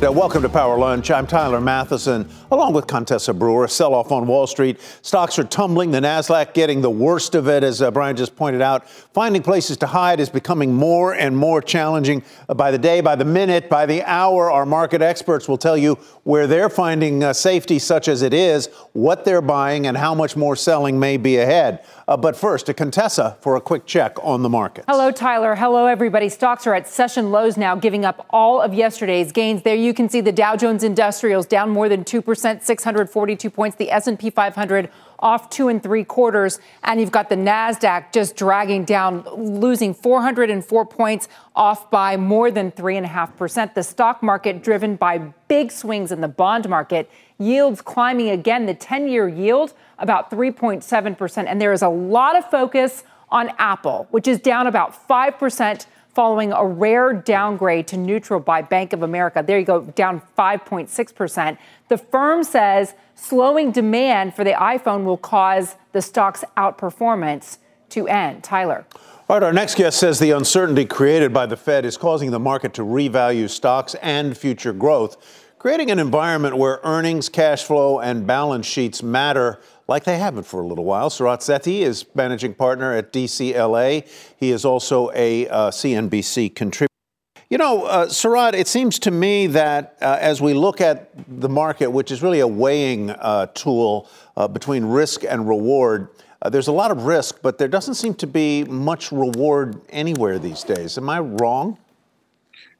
Now, welcome to Power Lunch. I'm Tyler Mathisen, along with Contessa Brewer. A Sell off on Wall Street. Stocks are tumbling. The Nasdaq getting the worst of it, as uh, Brian just pointed out. Finding places to hide is becoming more and more challenging by the day, by the minute, by the hour. Our market experts will tell you where they're finding uh, safety, such as it is, what they're buying, and how much more selling may be ahead. Uh, but first, to Contessa for a quick check on the market. Hello, Tyler. Hello, everybody. Stocks are at session lows now, giving up all of yesterday's gains. There you can see the Dow Jones Industrials down more than 2%, 642 points. The S&P 500 off two and three quarters. And you've got the NASDAQ just dragging down, losing 404 points, off by more than 3.5%. The stock market driven by big swings in the bond market, yields climbing again. The 10 year yield about 3.7%. And there is a lot of focus on Apple, which is down about 5% following a rare downgrade to neutral by Bank of America. There you go, down 5.6%. The firm says slowing demand for the iPhone will cause the stock's outperformance to end. Tyler. All right, our next guest says the uncertainty created by the Fed is causing the market to revalue stocks and future growth, creating an environment where earnings, cash flow, and balance sheets matter like they haven't for a little while. Sarat Sethi is managing partner at DCLA. He is also a uh, CNBC contributor. You know, uh, Sarat, it seems to me that uh, as we look at the market, which is really a weighing uh, tool uh, between risk and reward, uh, there's a lot of risk, but there doesn't seem to be much reward anywhere these days. Am I wrong?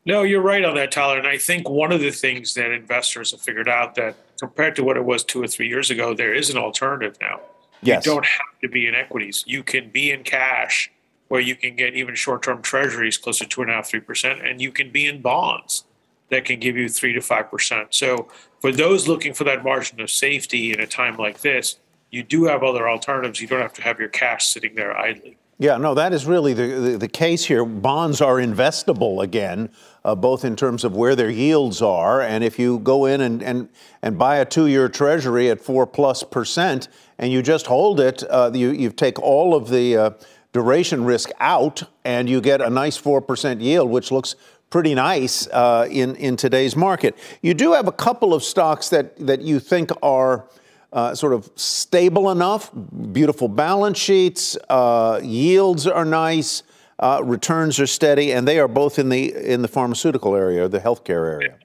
No, you're right on that, Tyler. And I think one of the things that investors have figured out that compared to what it was two or three years ago, there is an alternative now. Yes. You don't have to be in equities. You can be in cash where you can get even short term treasuries close to two and a half, three percent, and you can be in bonds that can give you three to five percent. So for those looking for that margin of safety in a time like this, you do have other alternatives. You don't have to have your cash sitting there idly. Yeah, no, that is really the, the, the case here. Bonds are investable again, uh, both in terms of where their yields are. And if you go in and, and, and buy a two year treasury at four plus percent and you just hold it, uh, you, you take all of the uh, duration risk out and you get a nice 4% yield, which looks pretty nice uh, in, in today's market. You do have a couple of stocks that, that you think are uh, sort of stable enough, beautiful balance sheets, uh, yields are nice, uh, returns are steady, and they are both in the in the pharmaceutical area, the healthcare area.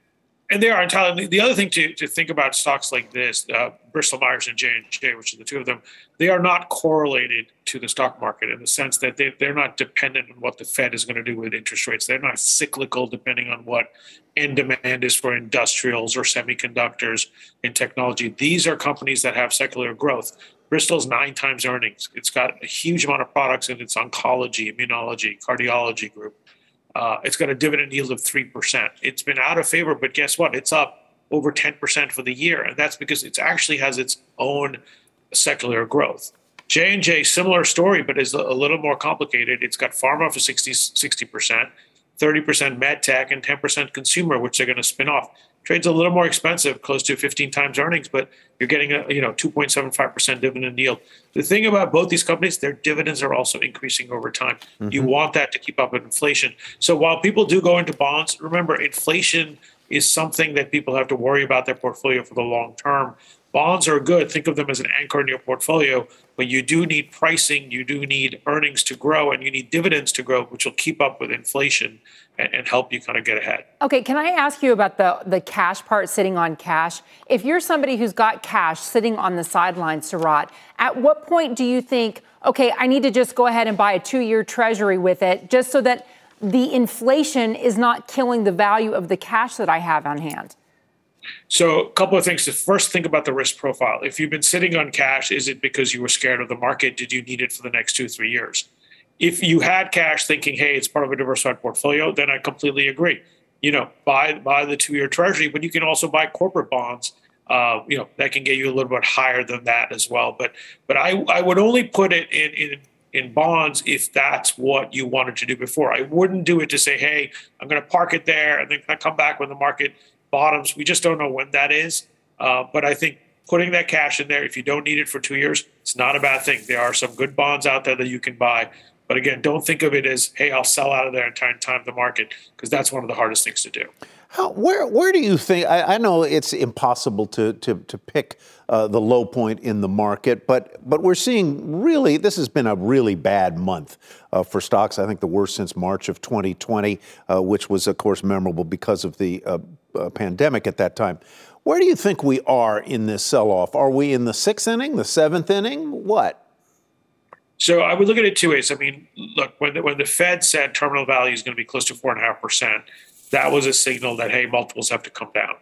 And they are entirely. The other thing to, to think about stocks like this, uh, Bristol Myers and J and J, which are the two of them, they are not correlated to the stock market in the sense that they, they're not dependent on what the Fed is going to do with interest rates. They're not cyclical, depending on what end demand is for industrials or semiconductors in technology. These are companies that have secular growth. Bristol's nine times earnings. It's got a huge amount of products in its oncology, immunology, cardiology group uh, it's got a dividend yield of 3%. It's been out of favor, but guess what? It's up over 10% for the year. And that's because it actually has its own secular growth. J&J, similar story, but is a little more complicated. It's got pharma for 60, 60%, 30% med tech, and 10% consumer, which they're going to spin off. Trade's a little more expensive, close to 15 times earnings, but you're getting a you know 2.75% dividend yield. The thing about both these companies, their dividends are also increasing over time. Mm-hmm. You want that to keep up with inflation. So while people do go into bonds, remember inflation is something that people have to worry about their portfolio for the long term. Bonds are good. Think of them as an anchor in your portfolio, but you do need pricing, you do need earnings to grow, and you need dividends to grow, which will keep up with inflation and, and help you kind of get ahead. Okay, can I ask you about the, the cash part sitting on cash? If you're somebody who's got cash sitting on the sidelines, Sarat, at what point do you think, okay, I need to just go ahead and buy a two year treasury with it just so that the inflation is not killing the value of the cash that I have on hand? So, a couple of things. To first, think about the risk profile. If you've been sitting on cash, is it because you were scared of the market? Did you need it for the next two, three years? If you had cash thinking, hey, it's part of a diversified portfolio, then I completely agree. You know, buy buy the two year treasury, but you can also buy corporate bonds. Uh, you know, that can get you a little bit higher than that as well. But but I, I would only put it in, in in bonds if that's what you wanted to do before. I wouldn't do it to say, hey, I'm going to park it there and then come back when the market bottoms. We just don't know when that is. Uh, but I think putting that cash in there, if you don't need it for two years, it's not a bad thing. There are some good bonds out there that you can buy. But again, don't think of it as, hey, I'll sell out of there and time, time the market, because that's one of the hardest things to do. How, where where do you think? I, I know it's impossible to to, to pick uh, the low point in the market, but but we're seeing really this has been a really bad month uh, for stocks. I think the worst since March of 2020, uh, which was of course memorable because of the uh, pandemic at that time. Where do you think we are in this sell-off? Are we in the sixth inning, the seventh inning? What? So I would look at it two ways. I mean, look, when the, when the Fed said terminal value is going to be close to four and a half percent, that was a signal that hey, multiples have to come down.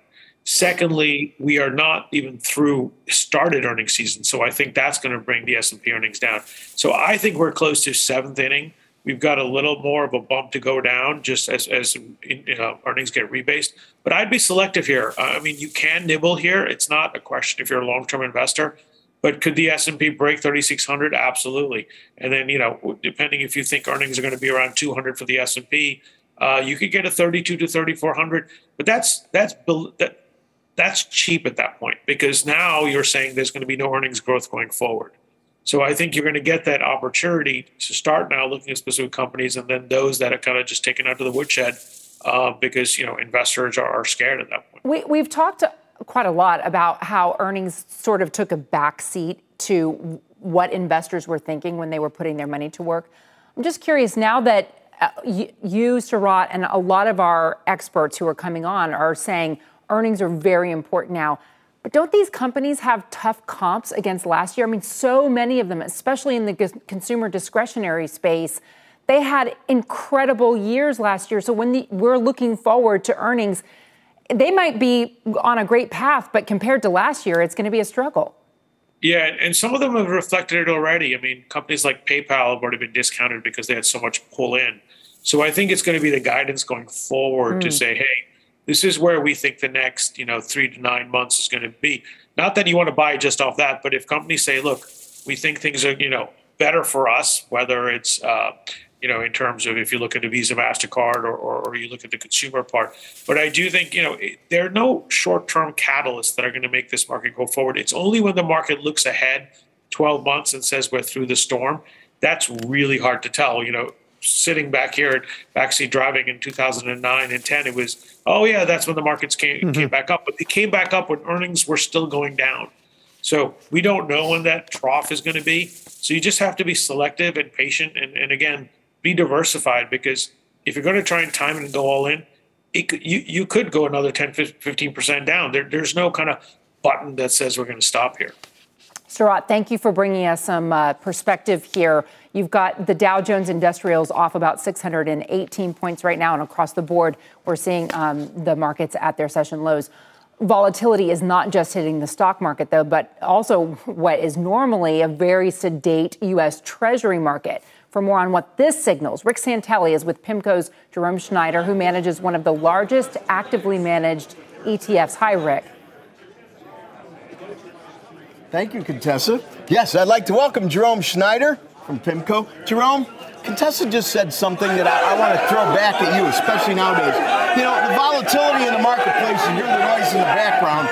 Secondly, we are not even through started earnings season, so I think that's going to bring the S and P earnings down. So I think we're close to seventh inning. We've got a little more of a bump to go down just as as you know, earnings get rebased. But I'd be selective here. I mean, you can nibble here. It's not a question if you're a long term investor. But could the S&P break 3600? Absolutely. And then, you know, depending if you think earnings are going to be around 200 for the S&P, uh, you could get a 32 to 3400. But that's that's that that's cheap at that point because now you're saying there's going to be no earnings growth going forward. So I think you're going to get that opportunity to start now looking at specific companies, and then those that are kind of just taken out the woodshed uh, because you know investors are, are scared at that point. We, we've talked quite a lot about how earnings sort of took a backseat to what investors were thinking when they were putting their money to work. I'm just curious now that uh, you, Sarat, and a lot of our experts who are coming on are saying earnings are very important now. But don't these companies have tough comps against last year? I mean, so many of them, especially in the consumer discretionary space, they had incredible years last year. So when the, we're looking forward to earnings, they might be on a great path, but compared to last year, it's going to be a struggle. Yeah, and some of them have reflected it already. I mean, companies like PayPal have already been discounted because they had so much pull in. So I think it's going to be the guidance going forward mm. to say, hey, this is where we think the next, you know, three to nine months is going to be. Not that you want to buy just off that, but if companies say, look, we think things are, you know, better for us, whether it's, uh, you know, in terms of if you look at the Visa, MasterCard, or, or, or you look at the consumer part. But I do think, you know, there are no short term catalysts that are going to make this market go forward. It's only when the market looks ahead 12 months and says we're through the storm. That's really hard to tell. You know, sitting back here at backseat driving in 2009 and 10, it was, oh, yeah, that's when the markets came, mm-hmm. came back up. But they came back up when earnings were still going down. So we don't know when that trough is going to be. So you just have to be selective and patient. And, and again, be diversified because if you're going to try and time it and go all in, it you, you could go another 10, 15% down. There, there's no kind of button that says we're going to stop here. Sarat, thank you for bringing us some uh, perspective here. You've got the Dow Jones Industrials off about 618 points right now, and across the board, we're seeing um, the markets at their session lows. Volatility is not just hitting the stock market, though, but also what is normally a very sedate U.S. Treasury market. For more on what this signals, Rick Santelli is with PIMCO's Jerome Schneider, who manages one of the largest actively managed ETFs. Hi, Rick. Thank you, Contessa. Yes, I'd like to welcome Jerome Schneider from PIMCO. Jerome, Contessa just said something that I, I want to throw back at you, especially nowadays. You know, the volatility in the marketplace, and hear the noise in the background,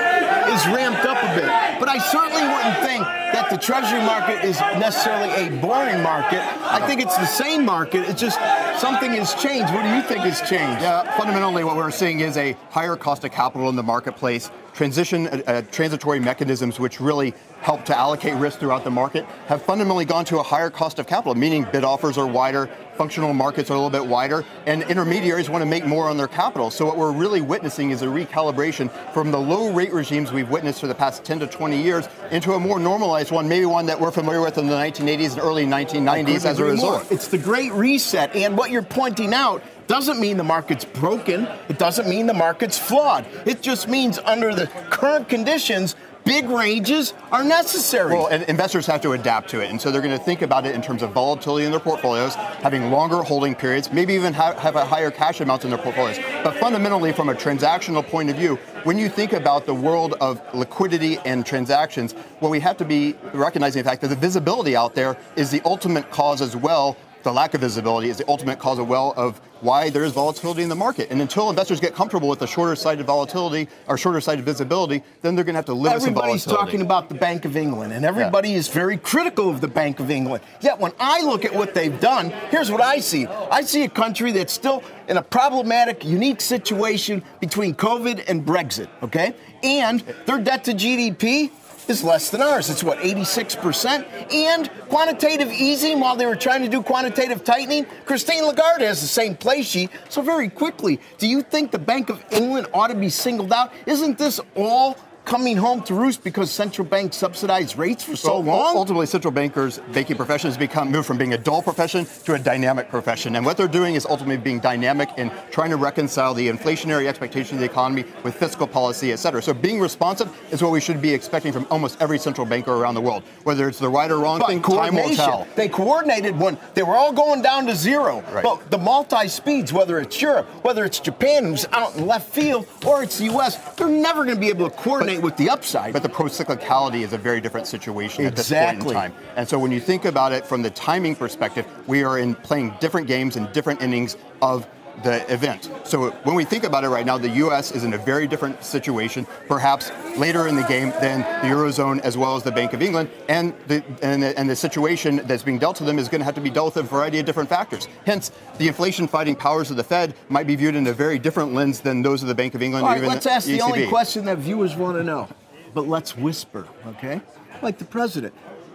is ramped up a bit. But I certainly wouldn't think that the Treasury market is necessarily a boring market. I think it's the same market. It's just something has changed. What do you think has changed? Yeah, fundamentally, what we're seeing is a higher cost of capital in the marketplace transition uh, uh, transitory mechanisms which really help to allocate risk throughout the market have fundamentally gone to a higher cost of capital, meaning bid offers are wider, functional markets are a little bit wider, and intermediaries want to make more on their capital. So what we're really witnessing is a recalibration from the low rate regimes we've witnessed for the past 10 to 20 years into a more normalized one, maybe one that we're familiar with in the 1980s and early 1990s as a result. More. It's the great reset, and what you're pointing out doesn't mean the market's broken. It doesn't mean the market's flawed. It just means under the current conditions, big ranges are necessary. Well, and investors have to adapt to it. And so they're going to think about it in terms of volatility in their portfolios, having longer holding periods, maybe even have, have a higher cash amounts in their portfolios. But fundamentally, from a transactional point of view, when you think about the world of liquidity and transactions, what we have to be recognizing the fact that the visibility out there is the ultimate cause as well the lack of visibility is the ultimate cause of well of why there is volatility in the market. And until investors get comfortable with the shorter sighted volatility or shorter sighted visibility, then they're going to have to live Everybody's with some volatility. talking about the Bank of England, and everybody yeah. is very critical of the Bank of England. Yet when I look at what they've done, here's what I see I see a country that's still in a problematic, unique situation between COVID and Brexit, okay? And their debt to GDP is less than ours. It's what, 86%? And quantitative easing, while they were trying to do quantitative tightening, Christine Lagarde has the same play sheet. So, very quickly, do you think the Bank of England ought to be singled out? Isn't this all coming home to roost because central banks subsidized rates for so well, long? Ultimately, central bankers, banking profession has become moved from being a dull profession to a dynamic profession. And what they're doing is ultimately being dynamic and trying to reconcile the inflationary expectations of the economy with fiscal policy, et cetera. So being responsive is what we should be expecting from almost every central banker around the world. Whether it's the right or wrong but thing, time will tell. They coordinated when they were all going down to zero. Right. But the multi-speeds, whether it's Europe, whether it's Japan, who's out in left field, or it's the U.S., they're never going to be able to coordinate with the upside. But the pro-cyclicality is a very different situation exactly. at this point in time. And so when you think about it from the timing perspective, we are in playing different games in different innings of the event. So when we think about it right now, the U.S. is in a very different situation, perhaps later in the game than the Eurozone as well as the Bank of England. And the, and the, and the situation that's being dealt to them is going to have to be dealt with a variety of different factors. Hence, the inflation fighting powers of the Fed might be viewed in a very different lens than those of the Bank of England. All right, let's ask the only question that viewers want to know, but let's whisper, okay? Like the president.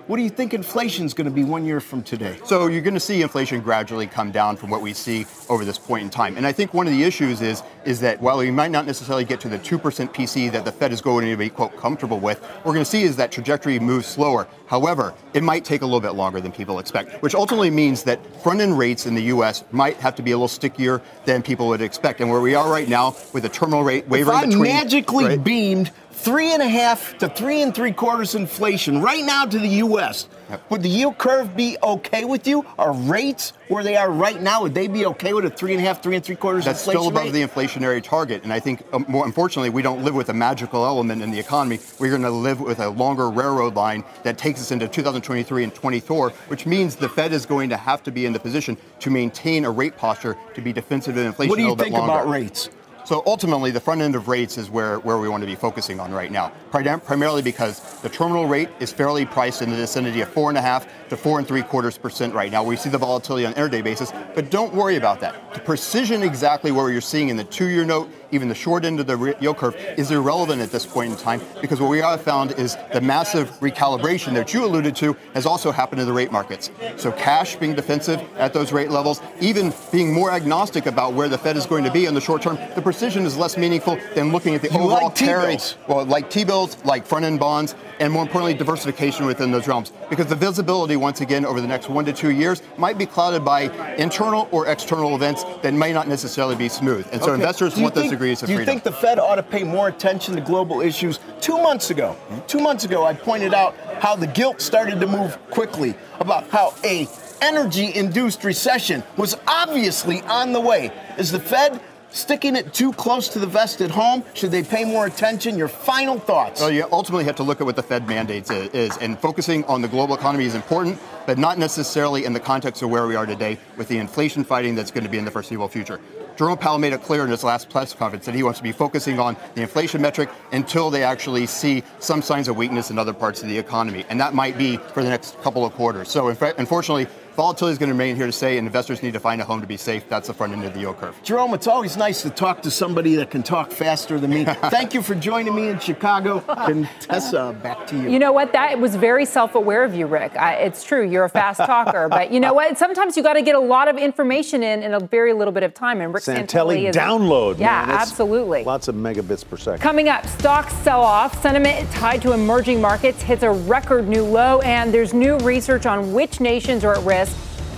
What do you think inflation is going to be one year from today? So you're going to see inflation gradually come down from what we see over this point in time. And I think one of the issues is is that while we might not necessarily get to the 2% PC that the Fed is going to be quote comfortable with, what we're going to see is that trajectory moves slower. However, it might take a little bit longer than people expect, which ultimately means that front-end rates in the U.S. might have to be a little stickier than people would expect. And where we are right now with the terminal rate wavering if I between magically right? beamed three and a half to three and three quarters inflation right now to the U.S. Yep. Would the yield curve be okay with you? Are rates where they are right now, would they be okay with a three and a half, three and three quarters That's still above rate? the inflationary target. And I think, um, more unfortunately, we don't live with a magical element in the economy. We're going to live with a longer railroad line that takes us into 2023 and 24, which means the Fed is going to have to be in the position to maintain a rate posture to be defensive in inflation what do you a think bit about rates? So ultimately, the front end of rates is where, where we want to be focusing on right now, primarily because the terminal rate is fairly priced in the vicinity of four and a half to four and three quarters percent right now. We see the volatility on an intraday basis, but don't worry about that. The precision exactly where you're seeing in the two-year note, even the short end of the yield curve, is irrelevant at this point in time because what we have found is the massive recalibration that you alluded to has also happened in the rate markets. So cash being defensive at those rate levels, even being more agnostic about where the Fed is going to be in the short term, the precision is less meaningful than looking at the you overall like carry. T-bills. Well, like T-bills, like front-end bonds, and more importantly, diversification within those realms. Because the visibility, once again, over the next one to two years, might be clouded by internal or external events that may not necessarily be smooth. And so okay. investors want those degrees of freedom. Do you think the Fed ought to pay more attention to global issues? Two months ago, two months ago, I pointed out how the gilt started to move quickly about how a energy-induced recession was obviously on the way. Is the Fed sticking it too close to the vest at home? Should they pay more attention? Your final thoughts. Well, you ultimately have to look at what the Fed mandates is, and focusing on the global economy is important, but not necessarily in the context of where we are today with the inflation fighting that's going to be in the foreseeable future. Jerome Powell made it clear in his last press conference that he wants to be focusing on the inflation metric until they actually see some signs of weakness in other parts of the economy. And that might be for the next couple of quarters. So, unfortunately, Volatility is going to remain here to stay, and investors need to find a home to be safe. That's the front end of the yield curve. Jerome, it's always nice to talk to somebody that can talk faster than me. Thank you for joining me in Chicago. Contessa, back to you. You know what? That was very self-aware of you, Rick. I, it's true. You're a fast talker, but you know what? Sometimes you got to get a lot of information in in a very little bit of time. And Rick Santelli, Santelli is download. Yeah, man. absolutely. Lots of megabits per second. Coming up, stocks sell-off, sentiment tied to emerging markets hits a record new low, and there's new research on which nations are at risk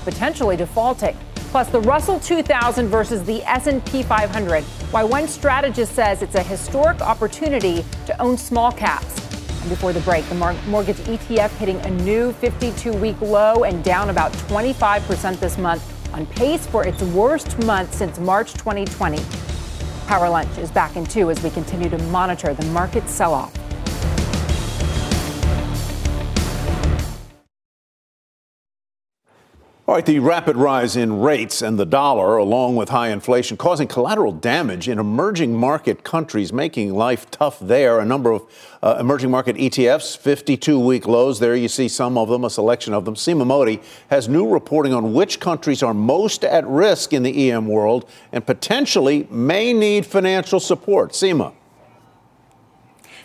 potentially defaulting. Plus, the Russell 2000 versus the S&P 500. Why one strategist says it's a historic opportunity to own small caps. And before the break, the mortgage ETF hitting a new 52-week low and down about 25% this month, on pace for its worst month since March 2020. Power Lunch is back in two as we continue to monitor the market sell-off. All right, the rapid rise in rates and the dollar, along with high inflation, causing collateral damage in emerging market countries, making life tough there. A number of uh, emerging market ETFs, 52 week lows. There you see some of them, a selection of them. Seema Modi has new reporting on which countries are most at risk in the EM world and potentially may need financial support. Seema.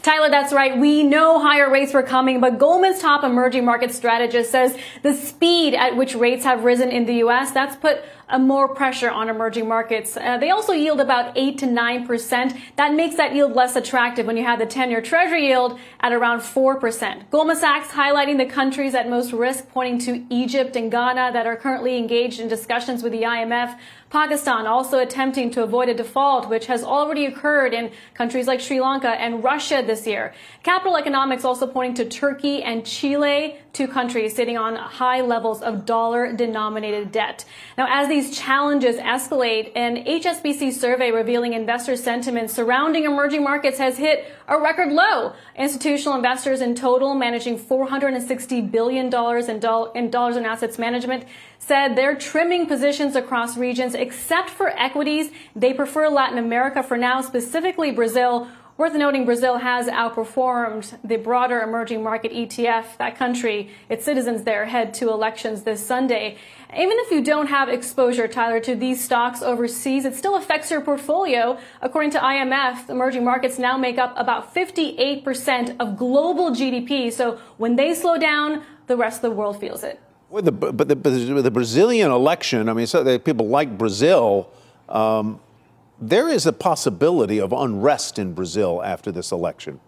Tyler, that's right. We know higher rates were coming, but Goldman's top emerging market strategist says the speed at which rates have risen in the U.S., that's put more pressure on emerging markets. Uh, they also yield about 8 to 9%. That makes that yield less attractive when you have the 10-year treasury yield at around 4%. Goldman Sachs highlighting the countries at most risk, pointing to Egypt and Ghana that are currently engaged in discussions with the IMF Pakistan also attempting to avoid a default, which has already occurred in countries like Sri Lanka and Russia this year. Capital economics also pointing to Turkey and Chile, two countries sitting on high levels of dollar denominated debt. Now, as these challenges escalate, an HSBC survey revealing investor sentiment surrounding emerging markets has hit a record low. Institutional investors in total managing $460 billion in, in dollars in assets management said they're trimming positions across regions except for equities. They prefer Latin America for now, specifically Brazil. Worth noting, Brazil has outperformed the broader emerging market ETF. That country, its citizens there head to elections this Sunday. Even if you don't have exposure, Tyler, to these stocks overseas, it still affects your portfolio. According to IMF, emerging markets now make up about 58% of global GDP. So when they slow down, the rest of the world feels it. Well, the, but the, the, Brazilian election, I mean, so people like Brazil. Um, there is a possibility of unrest in Brazil after this election.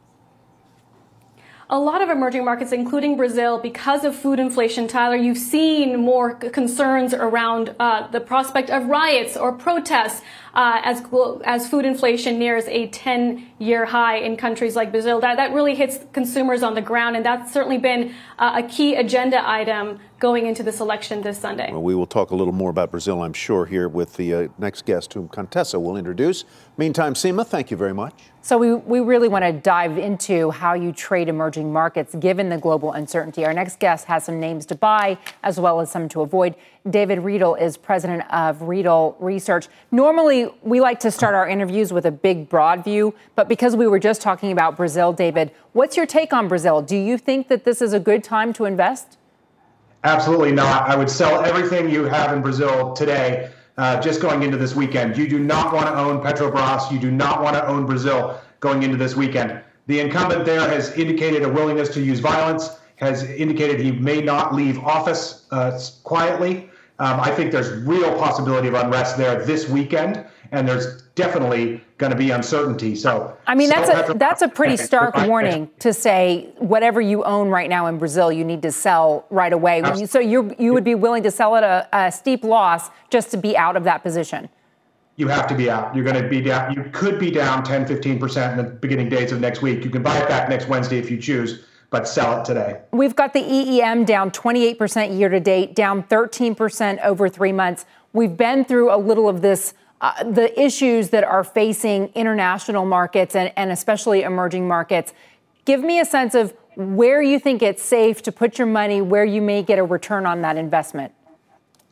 A lot of emerging markets, including Brazil, because of food inflation, Tyler, you've seen more concerns around uh, the prospect of riots or protests uh, as as food inflation nears a 10-year high in countries like Brazil. That that really hits consumers on the ground, and that's certainly been uh, a key agenda item going into this election this Sunday. Well, we will talk a little more about Brazil, I'm sure, here with the uh, next guest, whom Contessa will introduce. Meantime, Seema, thank you very much. So, we, we really want to dive into how you trade emerging markets given the global uncertainty. Our next guest has some names to buy as well as some to avoid. David Riedel is president of Riedel Research. Normally, we like to start our interviews with a big, broad view, but because we were just talking about Brazil, David, what's your take on Brazil? Do you think that this is a good time to invest? Absolutely not. I would sell everything you have in Brazil today uh, just going into this weekend. You do not want to own Petrobras. You do not want to own Brazil going into this weekend. The incumbent there has indicated a willingness to use violence, has indicated he may not leave office uh, quietly. Um, I think there's real possibility of unrest there this weekend, and there's definitely going to be uncertainty. So, I mean, that's a that's a pretty stark warning to say whatever you own right now in Brazil, you need to sell right away. You, so you you would be willing to sell at a, a steep loss just to be out of that position. You have to be out. You're going to be down. You could be down 10, 15 percent in the beginning days of next week. You can buy it back next Wednesday if you choose but sell it today. We've got the EEM down 28% year to date, down 13% over three months. We've been through a little of this. Uh, the issues that are facing international markets and, and especially emerging markets. Give me a sense of where you think it's safe to put your money, where you may get a return on that investment.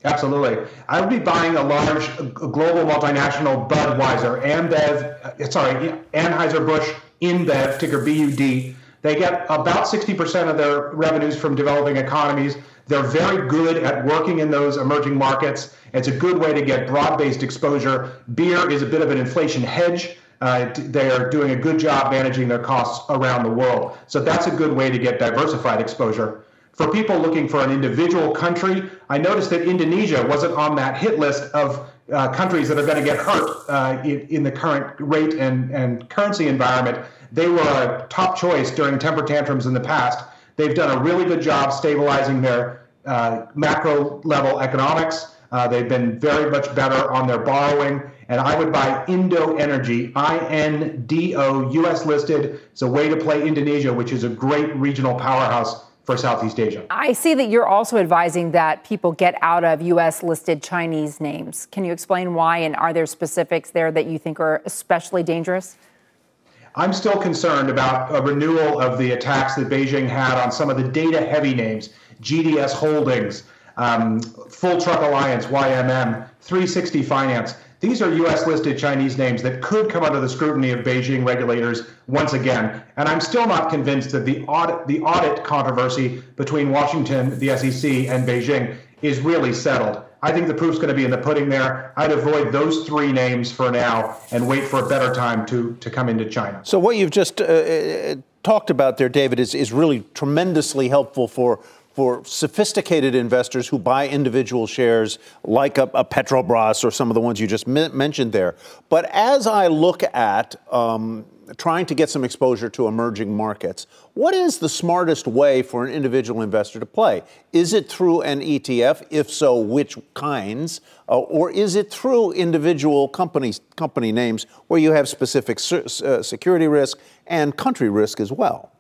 Absolutely. I would be buying a large global multinational Budweiser, Ambev, uh, sorry, Anheuser-Busch InBev, ticker BUD, they get about 60% of their revenues from developing economies. They're very good at working in those emerging markets. It's a good way to get broad based exposure. Beer is a bit of an inflation hedge. Uh, they are doing a good job managing their costs around the world. So that's a good way to get diversified exposure. For people looking for an individual country, I noticed that Indonesia wasn't on that hit list of uh, countries that are going to get hurt uh, in, in, the current rate and, and currency environment. They were a top choice during temper tantrums in the past. They've done a really good job stabilizing their uh, macro level economics. Uh, they've been very much better on their borrowing. And I would buy Indo Energy, I N D O, US listed. It's a way to play Indonesia, which is a great regional powerhouse for Southeast Asia. I see that you're also advising that people get out of US listed Chinese names. Can you explain why? And are there specifics there that you think are especially dangerous? I'm still concerned about a renewal of the attacks that Beijing had on some of the data heavy names, GDS Holdings, um, Full Truck Alliance, YMM, 360 Finance. These are US listed Chinese names that could come under the scrutiny of Beijing regulators once again. And I'm still not convinced that the audit, the audit controversy between Washington, the SEC, and Beijing is really settled. I think the proof's going to be in the pudding there. I'd avoid those three names for now and wait for a better time to, to come into China. So, what you've just uh, uh talked about there, David, is, is really tremendously helpful for for sophisticated investors who buy individual shares like a, a Petrobras or some of the ones you just mentioned there. But as I look at um, trying to get some exposure to emerging markets, what is the smartest way for an individual investor to play? Is it through an ETF? If so, which kinds? Uh, or is it through individual companies, company names where you have specific uh, security risk and country risk as well?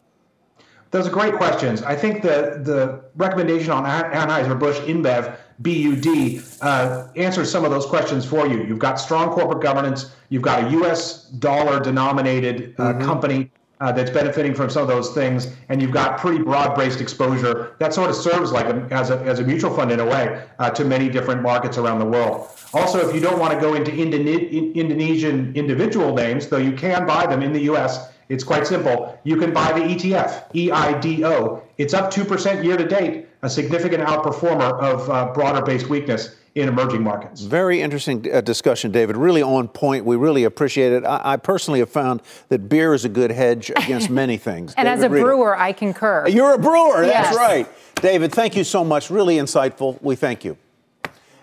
Those are great questions. I think the the recommendation on Anheuser-Busch InBev BUD uh, answers some of those questions for you. You've got strong corporate governance. You've got a U.S. dollar denominated uh, mm-hmm. company uh, that's benefiting from some of those things, and you've got pretty broad-based exposure that sort of serves like a, as, a, as a mutual fund in a way uh, to many different markets around the world. Also, if you don't want to go into Indone- Indonesian individual names, though you can buy them in the U.S., it's quite simple. You can buy the ETF, EIDO. It's up 2% year to date, a significant outperformer of uh, broader based weakness in emerging markets. Very interesting uh, discussion, David. Really on point. We really appreciate it. I, I, personally have found that beer is a good hedge against many things. and David as a brewer, I concur. You're a brewer, yes. that's right. David, thank you so much. Really insightful. We thank you.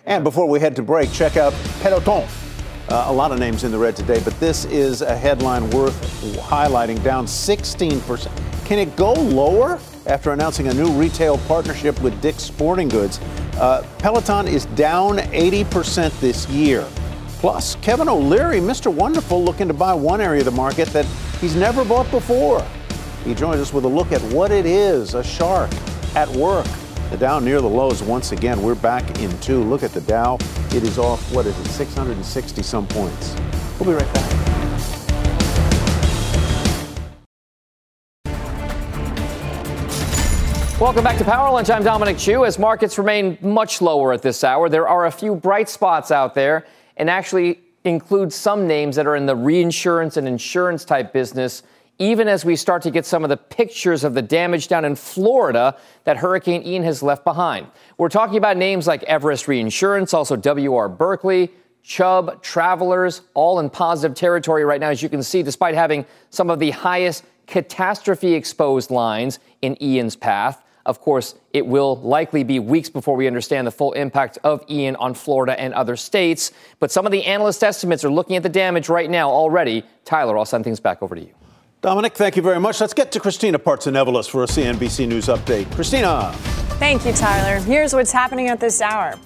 And before we head to break, check out Peloton. Uh, a lot of names in the red today, but this is a headline worth highlighting, down 16%. Can it go lower after announcing a new retail partnership with Dick's Sporting Goods? Uh, Peloton is down 80% this year. Plus, Kevin O'Leary, Mr. Wonderful, looking to buy one area of the market that he's never bought before. He joins us with a look at what it is a shark at work. The Dow near the lows once again. We're back in two. Look at the Dow. It is off, what is it, 660 some points. We'll be right back. Welcome back to Power Lunch. I'm Dominic Chu. As markets remain much lower at this hour, there are a few bright spots out there and actually include some names that are in the reinsurance and insurance type business even as we start to get some of the pictures of the damage down in Florida that Hurricane Ian has left behind. We're talking about names like Everest Reinsurance, also W.R. Berkley, Chubb, Travelers, all in positive territory right now, as you can see, despite having some of the highest catastrophe exposed lines in Ian's path. Of course, it will likely be weeks before we understand the full impact of Ian on Florida and other states. But some of the analyst estimates are looking at the damage right now already. Tyler, I'll send things back over to you. Dominic, thank you very much. Let's get to Christina Partsinevelos for a CNBC News update. Christina. Thank you, Tyler. Here's what's happening at this hour.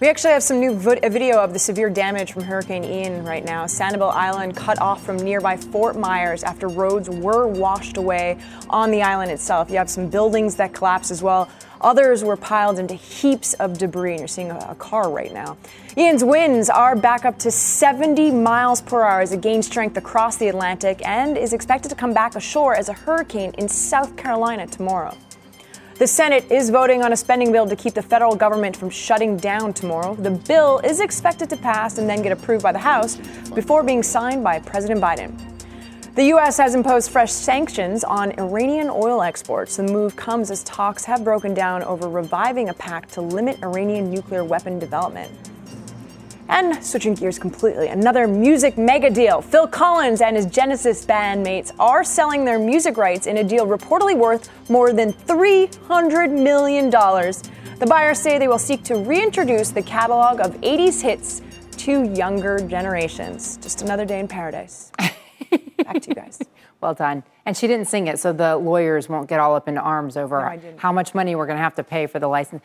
We actually have some new video of the severe damage from Hurricane Ian right now. Sanibel Island cut off from nearby Fort Myers after roads were washed away on the island itself. You have some buildings that collapsed as well. Others were piled into heaps of debris, and you're seeing a, a, car right now. Ian's winds are back up to 70 miles per hour as it gains strength across the Atlantic and is expected to come back ashore as a hurricane in South Carolina tomorrow. The Senate is voting on a spending bill to keep the federal government from shutting down tomorrow. The bill is expected to pass and then get approved by the House before being signed by President Biden. The U.S. has imposed fresh sanctions on Iranian oil exports. The move comes as talks have broken down over reviving a pact to limit Iranian nuclear weapon development. And switching gears completely, another music mega deal. Phil Collins and his Genesis bandmates are selling their music rights in a deal reportedly worth more than $300 million. The buyers say they will seek to reintroduce the catalog of 80s hits to younger generations. Just another day in paradise. Back to you guys. well done. And she didn't sing it, so the lawyers won't get all up in arms over no, how much money we're going to have to pay for the license.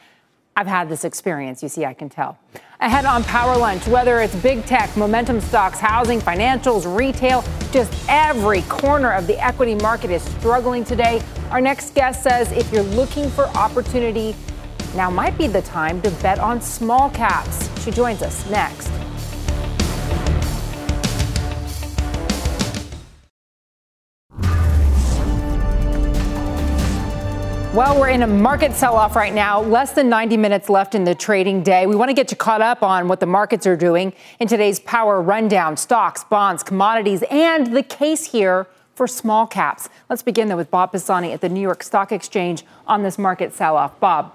I've had this experience. You see, I can tell. Ahead on Power Lunch, whether it's big tech, momentum stocks, housing, financials, retail, just every corner of the equity market is struggling today. Our next guest says if you're looking for opportunity, now might be the time to bet on small caps. She joins us next. Well, we're in a market sell off right now. Less than 90 minutes left in the trading day. We want to get you caught up on what the markets are doing in today's power rundown stocks, bonds, commodities, and the case here for small caps. Let's begin, though, with Bob Pisani at the New York Stock Exchange on this market sell off. Bob.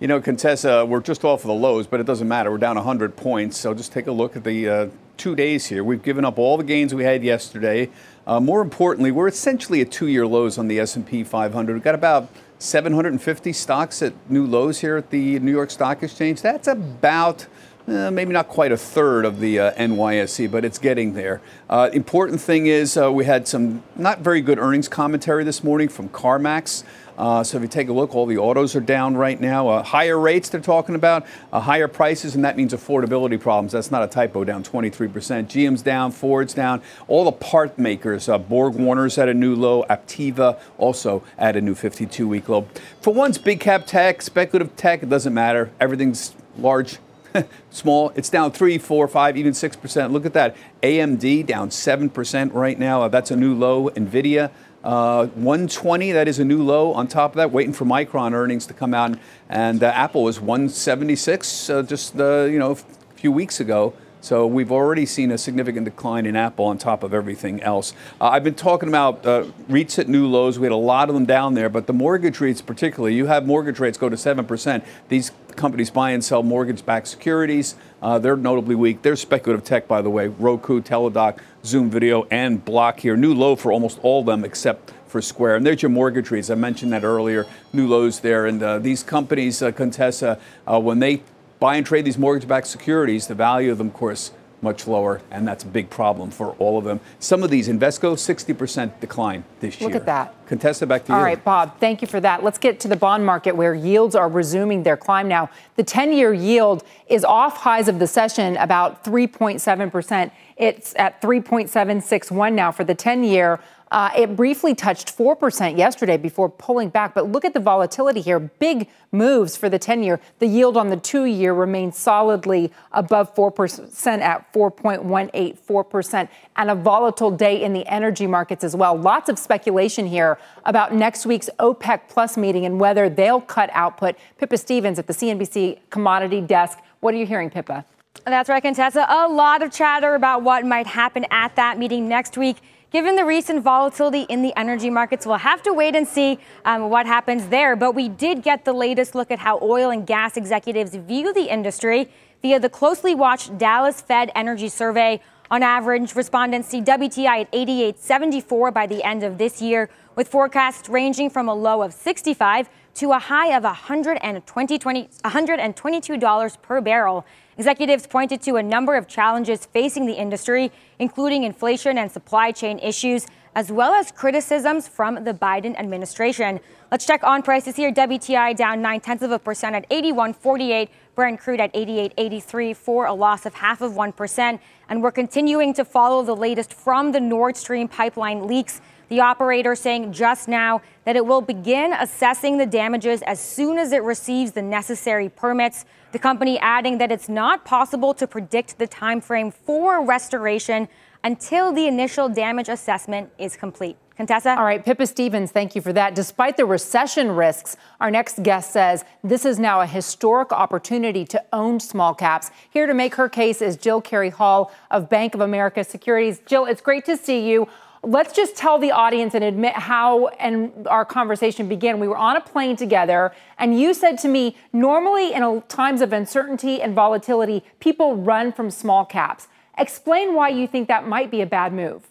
You know, Contessa, we're just off of the lows, but it doesn't matter. We're down 100 points. So just take a look at the uh, two days here. We've given up all the gains we had yesterday. Uh, more importantly, we're essentially at two-year lows on the S&P 500. We've got about 750 stocks at new lows here at the New York Stock Exchange. That's about uh, maybe not quite a third of the uh, NYSE, but it's getting there. Uh, important thing is uh, we had some not very good earnings commentary this morning from CarMax. Uh, so if you take a look, all the autos are down right now. Uh, higher rates they're talking about, uh, higher prices, and that means affordability problems. That's not a typo, down 23%. GM's down, Ford's down. All the part makers, uh, Borg Warner's at a new low, Aptiva also at a new 52-week low. For once, big cap tech, speculative tech, it doesn't matter. Everything's large small. It's down three, four, five, even six percent. Look at that. AMD down seven percent right now. Uh, that's a new low. Nvidia uh, 120, that is a new low. On top of that, waiting for Micron earnings to come out, and uh, Apple was 176 uh, just uh, you know a few weeks ago. So we've already seen a significant decline in Apple on top of everything else. Uh, I've been talking about uh, REITs at new lows. We had a lot of them down there, but the mortgage REITs particularly, you have mortgage rates go to 7%. These companies buy and sell mortgage-backed securities. Uh, they're notably weak. They're speculative tech, by the way. Roku, Teladoc, Zoom Video, and Block here. New low for almost all of them except for Square. And there's your mortgage REITs. I mentioned that earlier. New lows there. And uh, these companies, uh, Contessa, uh, when they buy and trade these mortgage-backed securities, the value of them, of course, much lower, and that's a big problem for all of them. Some of these, Invesco, 60% decline this year. Look at that. Contessa, back to you. All right, Bob, thank you for that. Let's get to the bond market where yields are resuming their climb now. The 10 year yield is off highs of the session about 3.7%. It's at 3.761 now for the 10 year. Uh, it briefly touched 4% yesterday before pulling back, but look at the volatility here. Big moves for the 10 year. The yield on the two year remains solidly above 4% at 4.184%, and a volatile day in the energy markets as well. Lots of speculation here about next week's OPEC Plus meeting and whether they'll cut output. Pippa Stevens at the CNBC Commodity Desk. What are you hearing, Pippa? That's right, Contessa. A lot of chatter about what might happen at that meeting next week. Given the recent volatility in the energy markets, we'll have to wait and see um, what happens there. But we did get the latest look at how oil and gas executives view the industry via the closely watched Dallas Fed Energy Survey. On average, respondents see WTI at 88.74 by the end of this year, with forecasts ranging from a low of 65 to a high of $122 per barrel. Executives pointed to a number of challenges facing the industry, including inflation and supply chain issues, as well as criticisms from the Biden administration. Let's check on prices here. WTI down nine tenths of a percent at 81.48. Brent crude at 88.83 for a loss of half of 1%. And we're continuing to follow the latest from the Nord Stream pipeline leaks. The operator saying just now that it will begin assessing the damages as soon as it receives the necessary permits. The company adding that it's not possible to predict the time frame for restoration until the initial damage assessment is complete. Contessa? All right, Pippa Stevens, thank you for that. Despite the recession risks, our next guest says this is now a historic opportunity to own small caps. Here to make her case is Jill Carey Hall of Bank of America Securities. Jill, it's great to see you let's just tell the audience and admit how and our conversation began. We were on a plane together, and you said to me, normally in times of uncertainty and volatility, people run from small caps. Explain why you think that might be a bad move.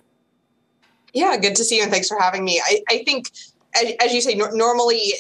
Yeah, good to see you, and thanks for having me. I, I think, as, as you say, no, normally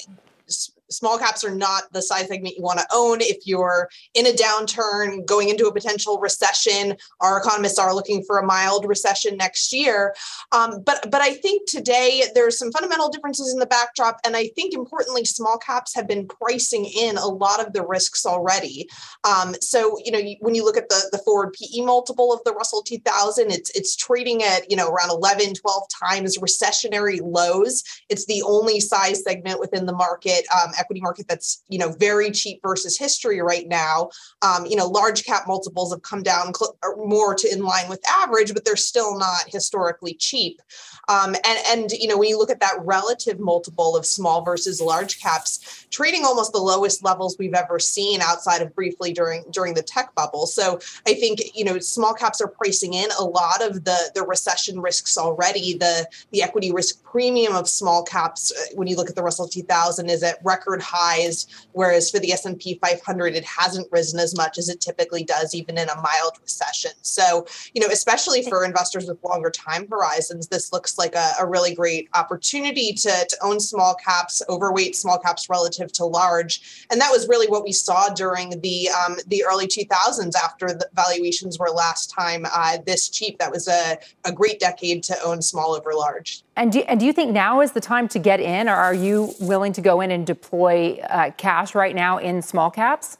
small caps are not the size segment you want to own. If you're in a downturn going into a potential recession our economists are looking for a mild recession next year. Um, but but i think today there's some fundamental differences in the backdrop and i think importantly small caps have been pricing in a lot of the risks already. Um, so you know when you look at the the forward pe multiple of the russell 2000 it's it's trading at you know around 11 12 times recessionary lows. It's the only size segment within the market um, equity market that's you know very cheap versus history right now. Um, you know, large cap multiples have come down cl- more to in line with average, but they're still not historically cheap. Um, and and you know, when you look at that relative multiple of small versus large caps, trading almost the lowest levels we've ever seen outside of briefly during during the tech bubble. So I think you know small caps are pricing in a lot of the the recession risks already. The the equity risk premium of small caps, uh, when you look at the Russell 2000, is at record highs, whereas for the S&P 500, it hasn't risen as much as it typically does, even in a mild recession. So you know, especially for investors with longer time horizons, this looks like a, a really great opportunity to, to own small caps, overweight small caps relative to large, and that was really what we saw during the um, the early 2000s after the valuations were last time uh, this cheap. That was a, a great decade to own small over large. And do, and do you think now is the time to get in, or are you willing to go in and deploy uh, cash right now in small caps?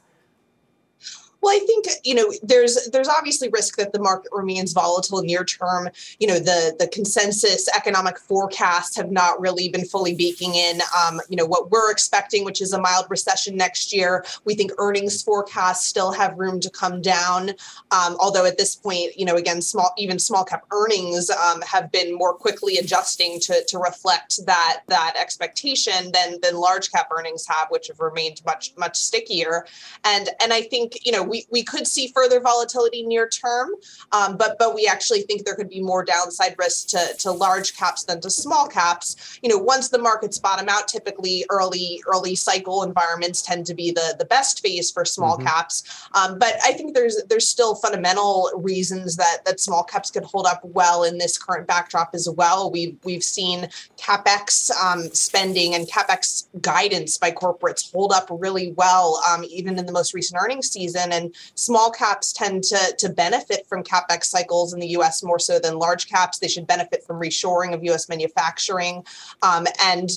Well, I think you know there's there's obviously risk that the market remains volatile near term. You know the the consensus economic forecasts have not really been fully baking in. Um, you know what we're expecting, which is a mild recession next year. We think earnings forecasts still have room to come down. Um, although at this point, you know again, small even small cap earnings um, have been more quickly adjusting to to reflect that that expectation than than large cap earnings have, which have remained much much stickier. And and I think you know we, we could see further volatility near term, um, but but we actually think there could be more downside risk to, to large caps than to small caps. You know, once the markets bottom out, typically early early cycle environments tend to be the the best phase for small mm-hmm. caps. Um, but I think there's there's still fundamental reasons that that small caps could hold up well in this current backdrop as well. We've we've seen capex um, spending and capex guidance by corporates hold up really well, um, even in the most recent earnings season. And and small caps tend to, to benefit from capex cycles in the US more so than large caps. They should benefit from reshoring of US manufacturing. Um, and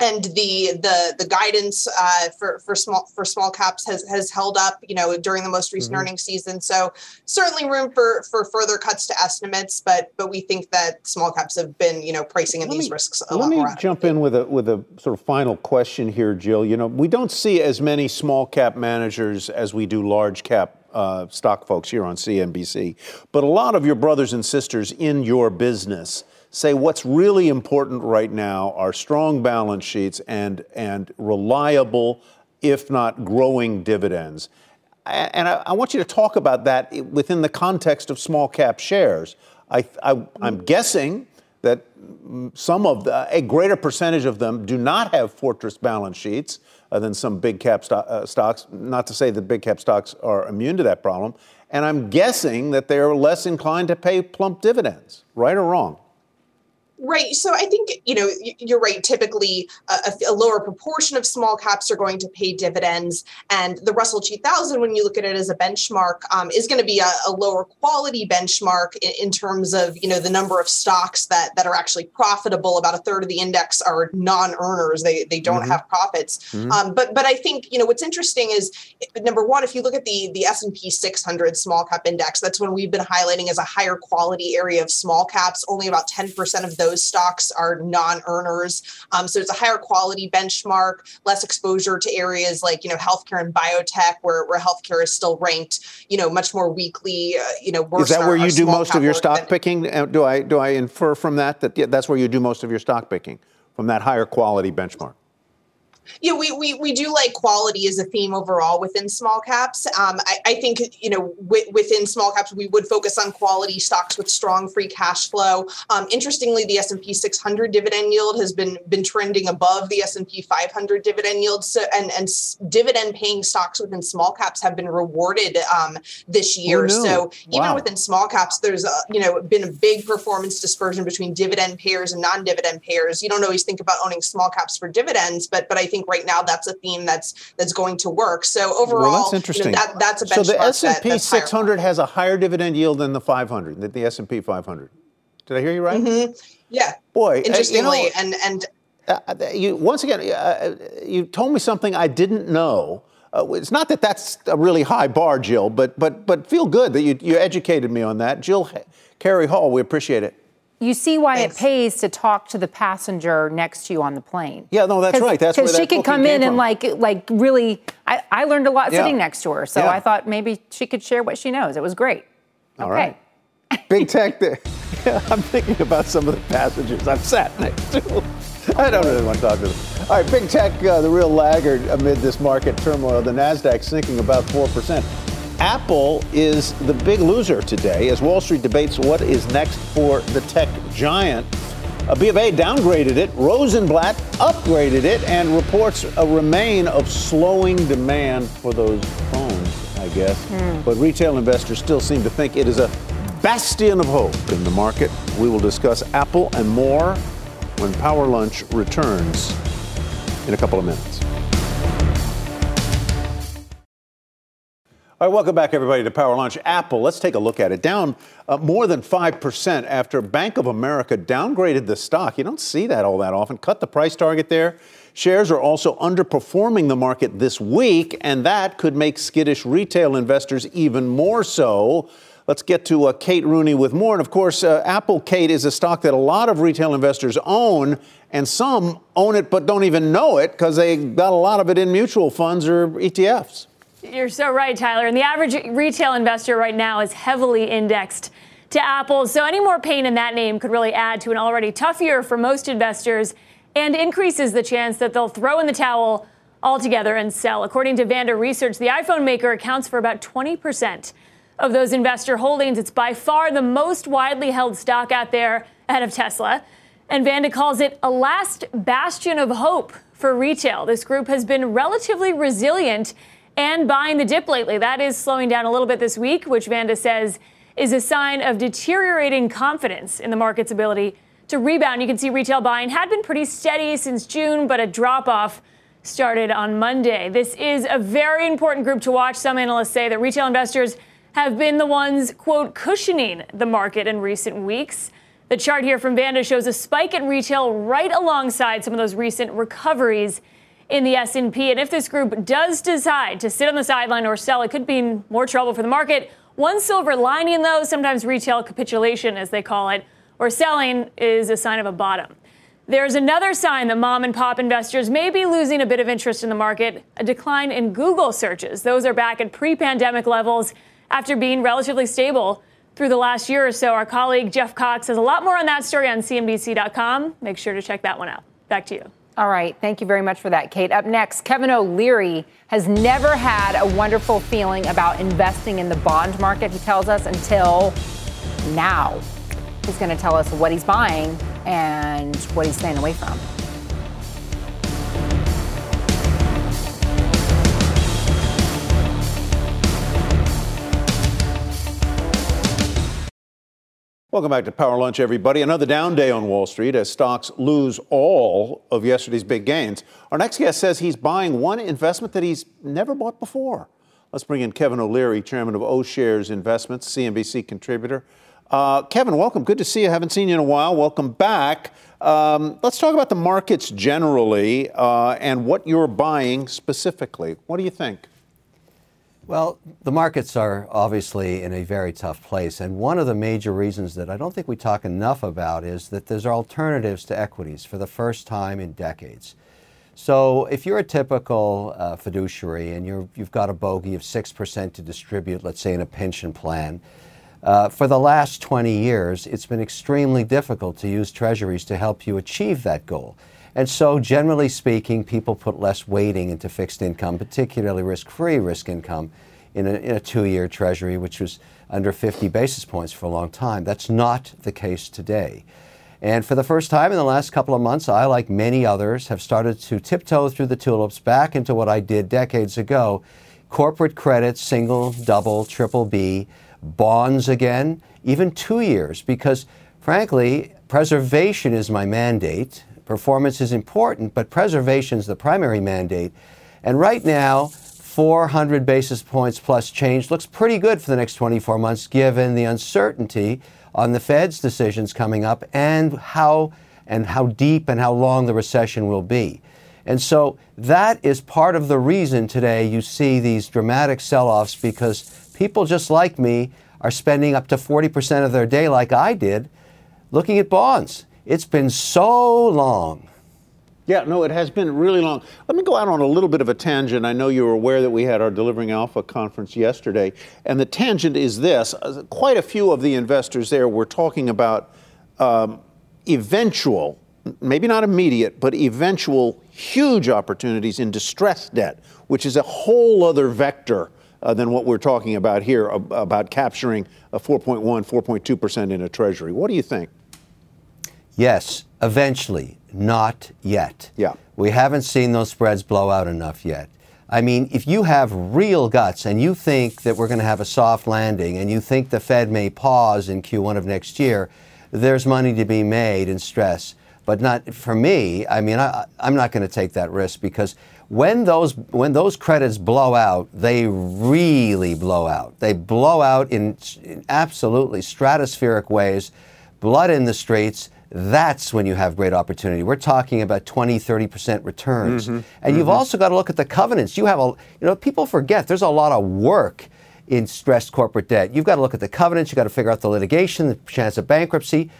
and the the the guidance uh, for for small for small caps has has held up, you know, during the most recent mm-hmm. earnings season. So certainly room for for further cuts to estimates, but but we think that small caps have been, you know, pricing in let these me, risks a let lot me more. jump in with a with a sort of final question here, Jill. You know, we don't see as many small cap managers as we do large cap uh, stock folks here on CNBC, but a lot of your brothers and sisters in your business say what's really important right now are strong balance sheets and, and reliable, if not growing dividends. And I, I want you to talk about that within the context of small cap shares. I, I, I'm guessing that some of the, a greater percentage of them do not have fortress balance sheets uh, than some big cap sto- uh, stocks. Not to say that big cap stocks are immune to that problem. And I'm guessing that they're less inclined to pay plump dividends, right or wrong? Right. So I think, you know, you're right. Typically, a, a, lower proportion of small caps are going to pay dividends. And the Russell 2000, when you look at it as a benchmark, um, is going to be a, a, lower quality benchmark in, in, terms of, you know, the number of stocks that, that are actually profitable. About a third of the index are non earners, they, they don't mm-hmm. have profits. Mm-hmm. Um, but but I think, you know, what's interesting is number one, if you look at the, the S&P 600 small cap index, that's when we've been highlighting as a higher quality area of small caps. Only about 10% of those those stocks are non-earners. Um, so it's a higher quality benchmark, less exposure to areas like you know healthcare and biotech, where where healthcare is still ranked, you know, much more weakly. Uh, you know, is that where you do most of your stock picking? Uh, do I do I infer from that that yeah, that's where you do most of your stock picking from that higher quality benchmark? Yeah, we, we, we do like quality as a theme overall within small caps. Um, I, I think, you know, w- within small caps, we would focus on quality stocks with strong free cash flow. Um, interestingly, the S&P 600 dividend yield has been been trending above the S&P 500 dividend yield. So, and, and dividend paying stocks within small caps have been rewarded um, this year. Oh, no. So even wow. within small caps, there's, a, you know, been a big performance dispersion between dividend payers and non-dividend payers. You don't always think about owning small caps for dividends, but, but I think right now that's a theme that's that's going to work. So overall, well, that's interesting. You know, that, that's a benchmark. So the S and P 600 has a higher dividend yield than the 500, than the S and P 500. Did I hear you right? Mm-hmm. Yeah. Boy, interestingly, uh, you know, and and uh, you once again, uh, you told me something I didn't know. Uh, it's not that that's a really high bar, Jill, but but but feel good that you you educated me on that, Jill Carey Hall. We appreciate it. You see why Thanks. it pays to talk to the passenger next to you on the plane. Yeah, no, that's right. That's because she that could come in and from. like like really. I, I learned a lot Yeah. sitting next to her, so Yeah. I thought maybe she could share what she knows. It was great. All okay. right. Big tech there. I'm thinking about some of the passengers I've sat next to. I don't really want to talk to them. All right, big tech, uh, the real laggard amid this market turmoil. The Nasdaq sinking about four percent. Apple is the big loser today as Wall Street debates what is next for the tech giant. Uh, B of A downgraded it, Rosenblatt upgraded it, and reports a remain of slowing demand for those phones, I guess. But retail investors still seem to think it is a bastion of hope in the market. We will discuss Apple and more when Power Lunch returns in a couple of minutes. All right, welcome back, everybody, to Power Lunch. Apple, let's take a look at it. Down uh, more than 5% after Bank of America downgraded the stock. You don't see that all that often. Cut the price target there. Shares are also underperforming the market this week, and that could make skittish retail investors even more so. Let's get to uh, Kate Rooney with more. And of course, uh, Apple, Kate, is a stock that a lot of retail investors own, and some own it but don't even know it because they got a lot of it in mutual funds or ETFs. You're so right, Tyler. And the average retail investor right now is heavily indexed to Apple. So any more pain in that name could really add to an already tough year for most investors and increases the chance that they'll throw in the towel altogether and sell. According to Vanda Research, the iPhone maker accounts for about 20% of those investor holdings. It's by far the most widely held stock out there ahead of Tesla. And Vanda calls it a last bastion of hope for retail. This group has been relatively resilient and buying the dip lately. That is slowing down a little bit this week, which Vanda says is a sign of deteriorating confidence in the market's ability to rebound. You can see retail buying had been pretty steady since June, but a drop off started on Monday. This is a very important group to watch. Some analysts say that retail investors have been the ones, quote, cushioning the market in recent weeks. The chart here from Vanda shows a spike in retail right alongside some of those recent recoveries in the S&P. And if this group does decide to sit on the sideline or sell, it could mean more trouble for the market. One silver lining, though, sometimes retail capitulation, as they call it, or selling is a sign of a bottom. There's another sign that mom and pop investors may be losing a bit of interest in the market a decline in Google searches. Those are back at pre pandemic levels after being relatively stable through the last year or so. Our colleague Jeff Cox has a lot more on that story on CNBC.com. Make sure to check that one out. Back to you. All right. Thank you very much for that, Kate. Up next, Kevin O'Leary has never had a wonderful feeling about investing in the bond market, he tells us, until now. He's going to tell us what he's buying and what he's staying away from. Welcome back to Power Lunch, everybody. Another down day on Wall Street as stocks lose all of yesterday's big gains. Our next guest says he's buying one investment that he's never bought before. Let's bring in Kevin O'Leary, chairman of O'Shares Investments, CNBC contributor. Uh, Kevin, welcome. Good to see you. Haven't seen you in a while. Welcome back. Um, let's talk about the markets generally uh, and what you're buying specifically. What do you think? Well, the markets are obviously in a very tough place. And one of the major reasons that I don't think we talk enough about is that there's alternatives to equities for the first time in decades. So if you're a typical uh, fiduciary and you're, you've got a bogey of 6% to distribute, let's say in a pension plan, uh, for the last 20 years, it's been extremely difficult to use treasuries to help you achieve that goal. And so, generally speaking, people put less weighting into fixed income, particularly risk free risk income, in a, in a two year treasury, which was under 50 basis points for a long time. That's not the case today. And for the first time in the last couple of months, I, like many others, have started to tiptoe through the tulips back into what I did decades ago corporate credit, single, double, triple B, bonds again, even two years, because frankly, preservation is my mandate. Performance is important, but preservation is the primary mandate. And right now, 400 basis points plus change looks pretty good for the next 24 months, given the uncertainty on the Fed's decisions coming up and how and how deep and how long the recession will be. And so that is part of the reason today you see these dramatic sell-offs because people just like me are spending up to 40% of their day like I did looking at bonds. It's been so long. Yeah, no, it has been really long. Let me go out on a little bit of a tangent. I know you were aware that we had our Delivering Alpha conference yesterday, and the tangent is this: uh, quite a few of the investors there were talking about um, eventual, maybe not immediate, but eventual huge opportunities in distressed debt, which is a whole other vector. Uh, than what we're talking about here about capturing a 4.1, 4.2% in a treasury. What do you think? Yes, eventually, not yet. Yeah. We haven't seen those spreads blow out enough yet. I mean, if you have real guts and you think that we're going to have a soft landing and you think the Fed may pause in Q1 of next year, there's money to be made in stress. But not for me. I mean, I, I'm not going to take that risk because when those when those credits blow out, they really blow out. They blow out in, in absolutely stratospheric ways, blood in the streets that's when you have great opportunity. We're talking about 20, 30% returns. Mm-hmm. And mm-hmm. you've also got to look at the covenants. You have a, you know, people forget there's a lot of work in stressed corporate debt. You've got to look at the covenants, you've got to figure out the litigation, the chance of bankruptcy.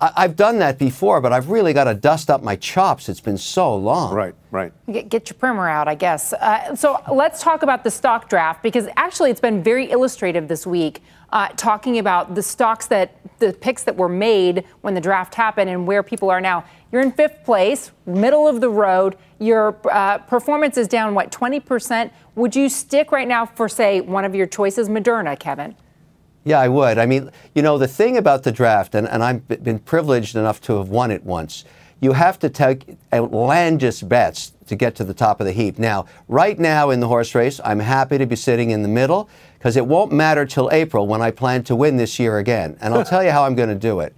I, have done that before, but I've really got to dust up my chops. It's been so long. Right, right. Get, get your primer out, I guess. Uh, so let's talk about the stock draft because actually it's been very illustrative this week, uh, talking about the stocks that the picks that were made when the draft happened and where people are now. You're in fifth place, middle of the road. Your uh, performance is down, what, 20%? Would you stick right now for, say, one of your choices, Moderna, Kevin? Yeah, I would. I mean, you know, the thing about the draft, and, and I've been privileged enough to have won it once, you have to take outlandish bets to get to the top of the heap. Now, right now in the horse race, I'm happy to be sitting in the middle because it won't matter till April when I plan to win this year again. And I'll tell you how I'm going to do it.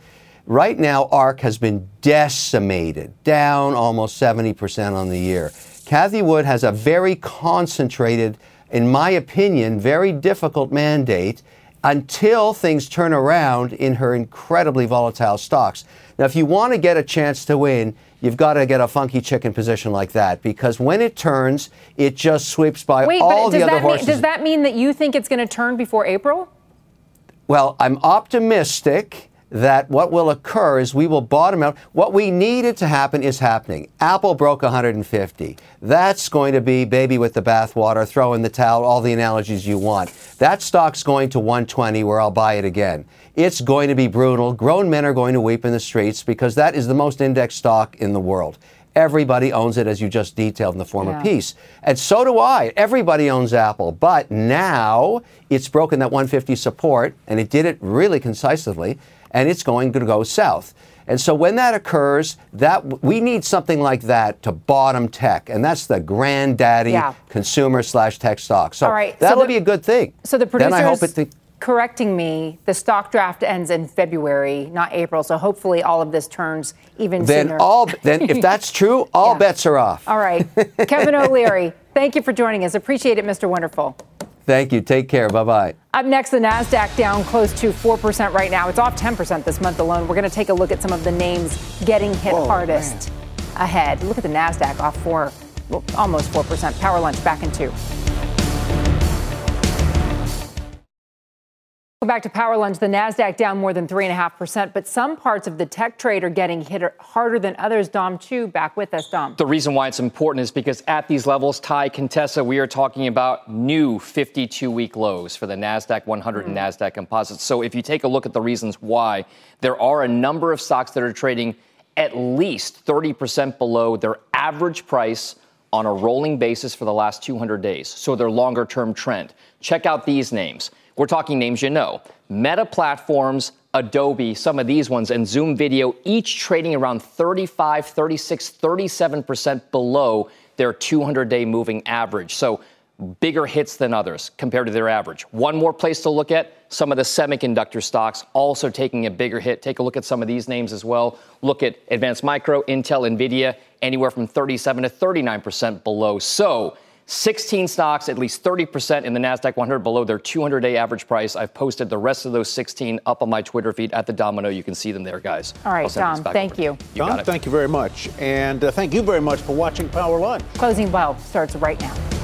Right now, ARK has been decimated, down almost 70% on the year. Cathie Wood has a very concentrated, in my opinion, very difficult mandate until things turn around in her incredibly volatile stocks. Now, if you want to get a chance to win, you've got to get a funky chicken position like that because when it turns, it just sweeps by Wait, all the other mean, horses. does that mean that you think it's going to turn before April? Well, I'm optimistic that what will occur is we will bottom out. What we needed to happen is happening. Apple broke 150. That's going to be baby with the bathwater, throw in the towel, all the analogies you want. That stock's going to 120 where I'll buy it again. It's going to be brutal. Grown men are going to weep in the streets because that is the most indexed stock in the world. Everybody owns it, as you just detailed in the former yeah. piece. And so do I. Everybody owns Apple. But now it's broken that 150 support, and it did it really concisely and it's going to go south. And so when that occurs, that we need something like that to bottom tech, and that's the granddaddy yeah. consumer slash tech stock. So right. that'll so the, be a good thing. So the producers then I hope it th- correcting me, the stock draft ends in February, not April. So hopefully all of this turns even then sooner. All, then if that's true, all yeah. bets are off. All right, Kevin O'Leary, thank you for joining us. Appreciate it, Mr. Wonderful. Thank you. Take care. Bye bye. Up next, the NASDAQ down close to 4% right now. It's off 10% this month alone. We're going to take a look at some of the names getting hit Whoa, hardest man. ahead. Look at the NASDAQ off 4, well, almost 4%. Power lunch back in two. Back to Power Lunch, the NASDAQ down more than 3.5%, but some parts of the tech trade are getting hit harder than others. Dom Chu back with us, Dom. The reason why it's important is because at these levels, Ty Contessa, we are talking about new 52 week lows for the NASDAQ 100 mm. and NASDAQ composites. So if you take a look at the reasons why, there are a number of stocks that are trading at least 30% below their average price on a rolling basis for the last 200 days. So their longer term trend. Check out these names. We're talking names you know Meta Platforms, Adobe, some of these ones, and Zoom Video, each trading around 35, 36, 37% below their 200 day moving average. So bigger hits than others compared to their average. One more place to look at some of the semiconductor stocks also taking a bigger hit. Take a look at some of these names as well. Look at Advanced Micro, Intel, Nvidia, anywhere from 37 to 39% below. So 16 stocks, at least 30% in the NASDAQ 100 below their 200 day average price. I've posted the rest of those 16 up on my Twitter feed at the Domino. You can see them there, guys. All right, Dom, thank you. you Dom, thank you very much. And uh, thank you very much for watching Power Lunch. Closing bell starts right now.